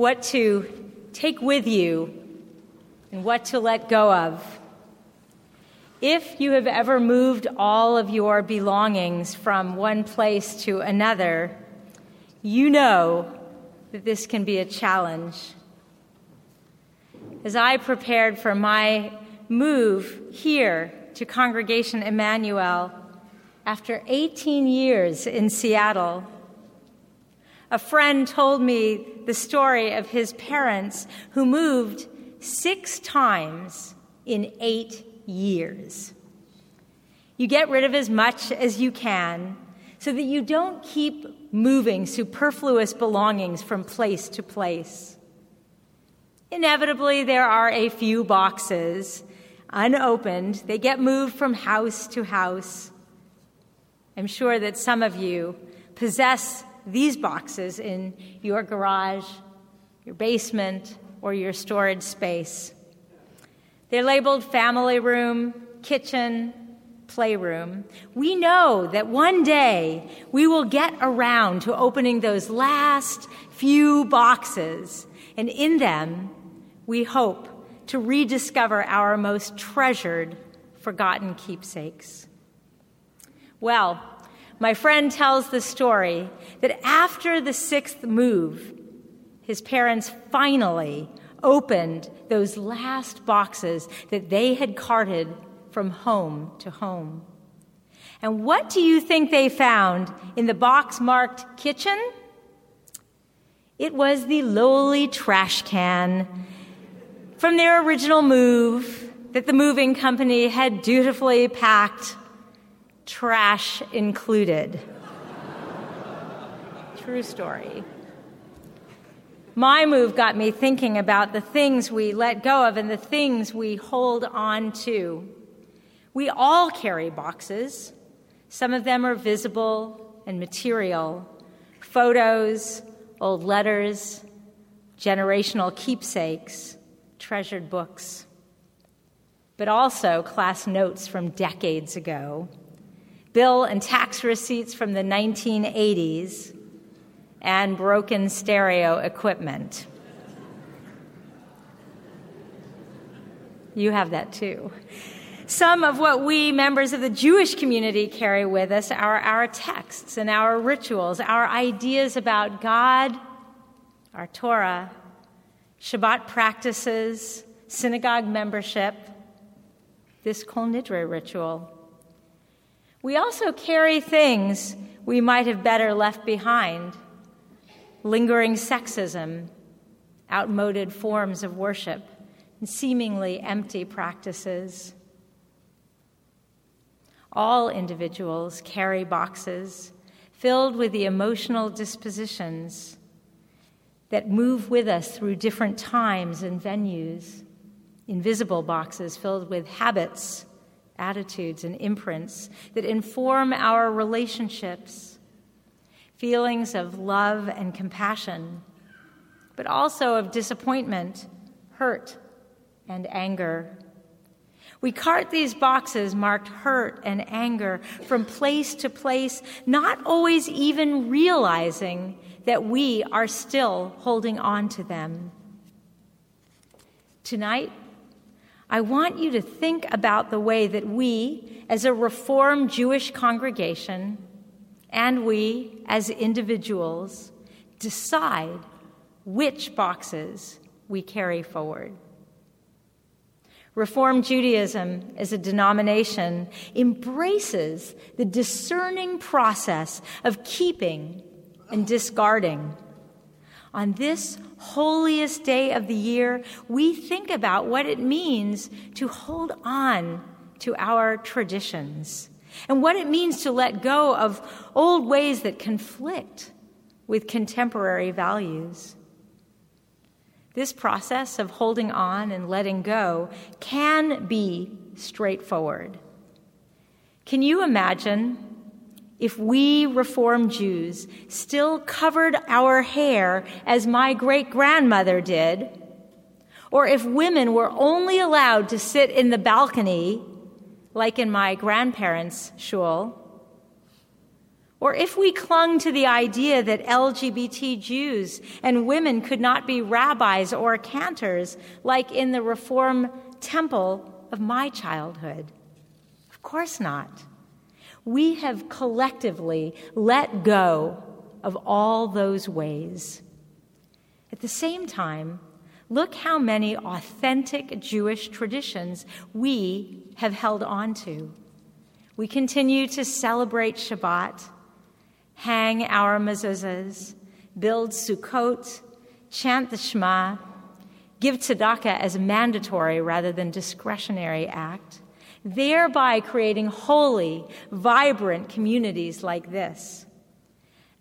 what to take with you and what to let go of. If you have ever moved all of your belongings from one place to another, you know that this can be a challenge. As I prepared for my move here to Congregation Emanu-El after 18 years in Seattle, a friend told me the story of his parents who moved six times in eight years. You get rid of as much as you can so that you don't keep moving superfluous belongings from place to place. Inevitably, there are a few boxes unopened. They get moved from house to house. I'm sure that some of you possess these boxes in your garage, your basement, or your storage space. They're labeled family room, kitchen, playroom. We know that one day we will get around to opening those last few boxes, and in them, we hope to rediscover our most treasured, forgotten keepsakes. Well, my friend tells the story that after the sixth move, his parents finally opened those last boxes that they had carted from home to home. And what do you think they found in the box marked kitchen? It was the lowly trash can from their original move that the moving company had dutifully packed trash included. True story. My move got me thinking about the things we let go of and the things we hold on to. We all carry boxes. Some of them are visible and material photos, old letters, generational keepsakes, treasured books, but also class notes from decades ago bill and tax receipts from the 1980s, and broken stereo equipment. You have that too. Some of what we, members of the Jewish community, carry with us are our texts and our rituals, our ideas about God, our Torah, Shabbat practices, synagogue membership, this Kol Nidre ritual. We also carry things we might have better left behind lingering sexism, outmoded forms of worship, and seemingly empty practices. All individuals carry boxes filled with the emotional dispositions that move with us through different times and venues, invisible boxes filled with habits attitudes and imprints that inform our relationships, feelings of love and compassion, but also of disappointment, hurt, and anger. We cart these boxes marked hurt and anger from place to place, not always even realizing that we are still holding on to them. Tonight, I want you to think about the way that we, as a Reformed Jewish congregation, and we, as individuals, decide which boxes we carry forward. Reform Judaism as a denomination embraces the discerning process of keeping and discarding on this holiest day of the year, we think about what it means to hold on to our traditions and what it means to let go of old ways that conflict with contemporary values. This process of holding on and letting go can be straightforward. Can you imagine if we Reformed Jews still covered our hair as my great grandmother did, or if women were only allowed to sit in the balcony, like in my grandparents' shul, Or if we clung to the idea that LGBT Jews and women could not be rabbis or cantors, like in the Reform temple of my childhood? Of course not. We have collectively let go of all those ways. At the same time, look how many authentic Jewish traditions we have held on to. We continue to celebrate Shabbat hang our mezuzahs, build Sukkot, chant the Shema, give tzedakah as a mandatory rather than discretionary act, thereby creating holy, vibrant communities like this.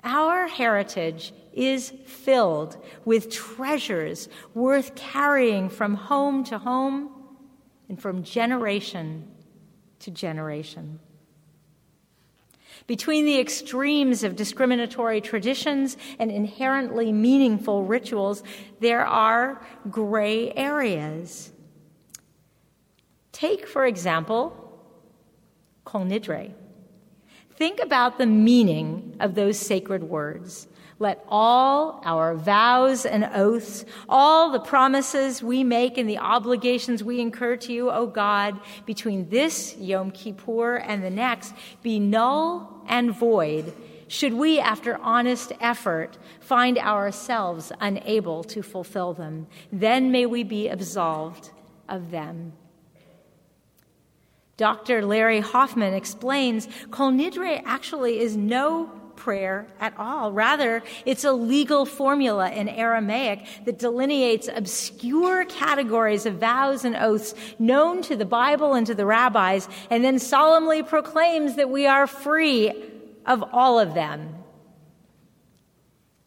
Our heritage is filled with treasures worth carrying from home to home and from generation to generation. Between the extremes of discriminatory traditions and inherently meaningful rituals, there are gray areas. Take, for example, Kol Nidre. Think about the meaning of those sacred words. Let all our vows and oaths, all the promises we make and the obligations we incur to you, O God, between this Yom Kippur and the next, be null and void, should we, after honest effort, find ourselves unable to fulfill them. Then may we be absolved of them. Dr. Larry Hoffman explains Kol Nidre actually is no prayer at all. Rather, it's a legal formula in Aramaic that delineates obscure categories of vows and oaths known to the Bible and to the rabbis, and then solemnly proclaims that we are free of all of them.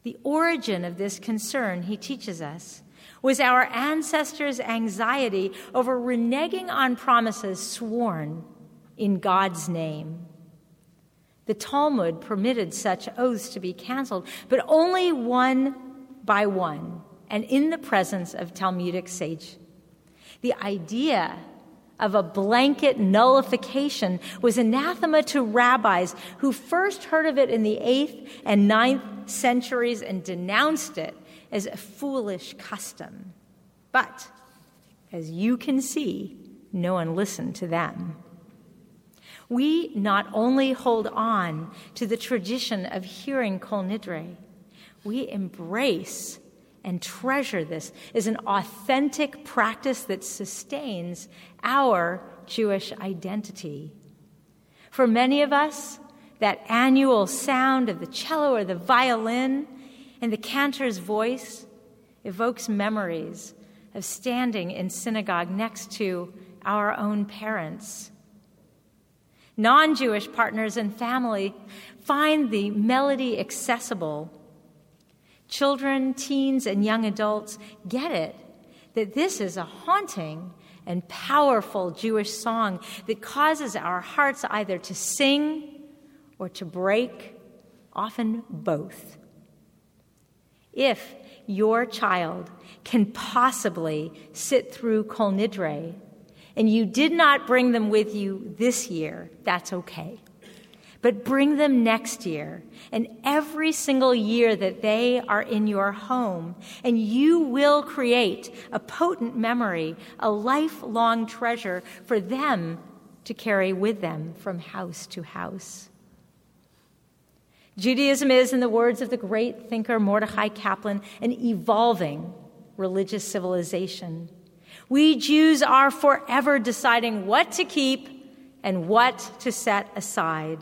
The origin of this concern, he teaches us, was our ancestors' anxiety over reneging on promises sworn in God's name. The Talmud permitted such oaths to be canceled, but only one by one and in the presence of Talmudic sage. The idea of a blanket nullification was anathema to rabbis who first heard of it in the 8th and ninth centuries and denounced it as a foolish custom. But, as you can see, no one listened to them we not only hold on to the tradition of hearing Kol Nidre, we embrace and treasure this as an authentic practice that sustains our Jewish identity. For many of us, that annual sound of the cello or the violin and the cantor's voice evokes memories of standing in synagogue next to our own parents Non Jewish partners and family find the melody accessible. Children, teens, and young adults get it that this is a haunting and powerful Jewish song that causes our hearts either to sing or to break, often both. If your child can possibly sit through Kol Nidre and you did not bring them with you this year, that's okay. But bring them next year and every single year that they are in your home, and you will create a potent memory, a lifelong treasure for them to carry with them from house to house. Judaism is, in the words of the great thinker Mordecai Kaplan, an evolving religious civilization. We Jews are forever deciding what to keep and what to set aside.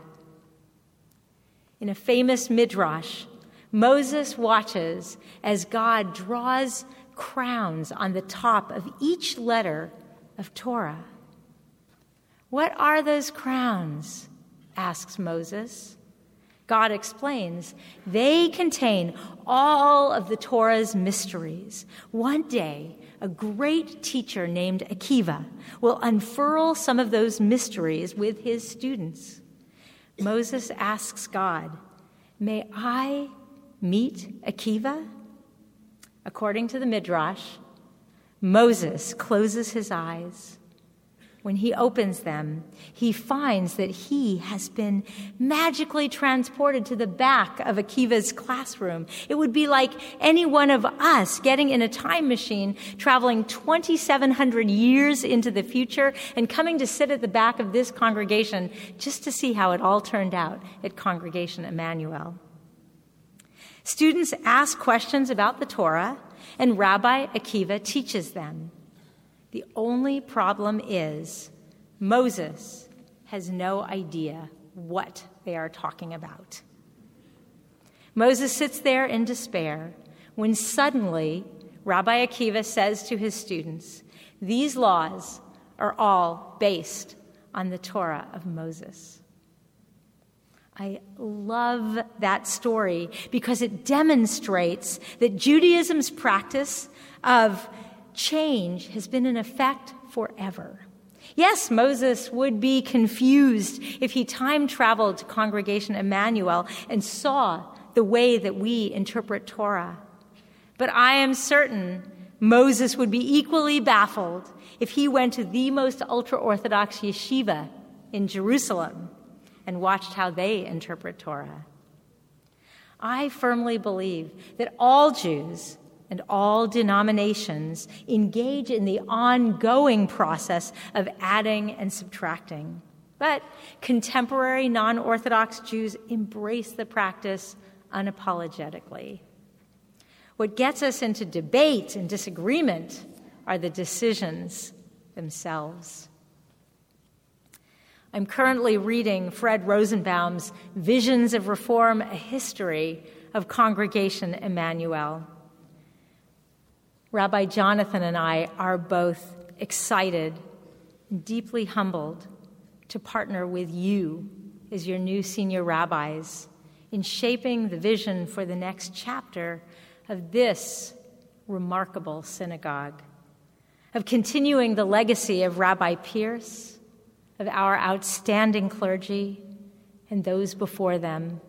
In a famous midrash, Moses watches as God draws crowns on the top of each letter of Torah. What are those crowns? asks Moses. God explains, they contain all of the Torah's mysteries. One day, a great teacher named Akiva will unfurl some of those mysteries with his students. Moses asks God, May I meet Akiva? According to the Midrash, Moses closes his eyes, when he opens them, he finds that he has been magically transported to the back of Akiva's classroom. It would be like any one of us getting in a time machine, traveling 2,700 years into the future, and coming to sit at the back of this congregation just to see how it all turned out at Congregation Emanu-El. Students ask questions about the Torah, and Rabbi Akiva teaches them. The only problem is Moses has no idea what they are talking about. Moses sits there in despair when suddenly Rabbi Akiva says to his students, These laws are all based on the Torah of Moses. I love that story because it demonstrates that Judaism's practice of change has been in effect forever. Yes, Moses would be confused if he time traveled to Congregation Emanu-El and saw the way that we interpret Torah. But I am certain Moses would be equally baffled if he went to the most ultra Orthodox yeshiva in Jerusalem and watched how they interpret Torah. I firmly believe that all Jews and all denominations engage in the ongoing process of adding and subtracting. But contemporary non Orthodox Jews embrace the practice unapologetically. What gets us into debate and disagreement are the decisions themselves. I'm currently reading Fred Rosenbaum's Visions of Reform, a history of Congregation Emanu-El. Rabbi Jonathan and I are both excited deeply humbled to partner with you as your new senior rabbis in shaping the vision for the next chapter of this remarkable synagogue, of continuing the legacy of Rabbi Pearce, of our outstanding clergy, and those before them.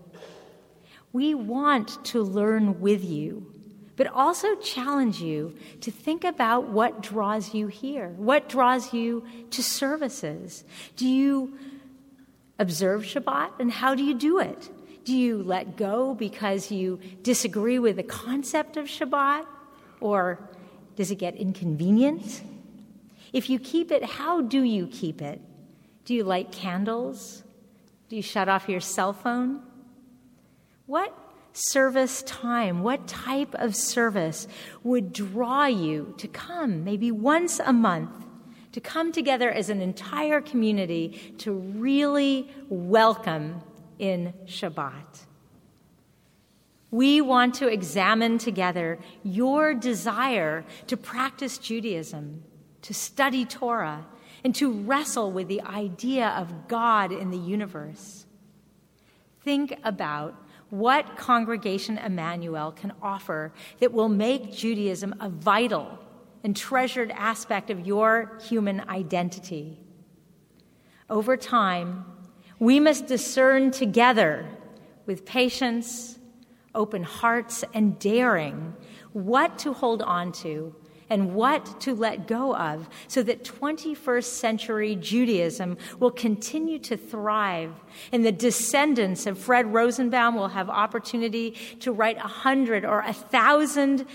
We want to learn with you but also challenge you to think about what draws you here, what draws you to services. Do you observe Shabbat, and how do you do it? Do you let go because you disagree with the concept of Shabbat, or does it get inconvenient? If you keep it, how do you keep it? Do you light candles? Do you shut off your cell phone? What service time? What type of service would draw you to come maybe once a month, to come together as an entire community to really welcome in Shabbat? We want to examine together your desire to practice Judaism, to study Torah, and to wrestle with the idea of God in the universe. Think about what Congregation Emanu-El can offer that will make Judaism a vital and treasured aspect of your human identity. Over time, we must discern together with patience, open hearts, and daring what to hold on to and what to let go of so that 21st century Judaism will continue to thrive and the descendants of Fred Rosenbaum will have opportunity to write a hundred or a thousand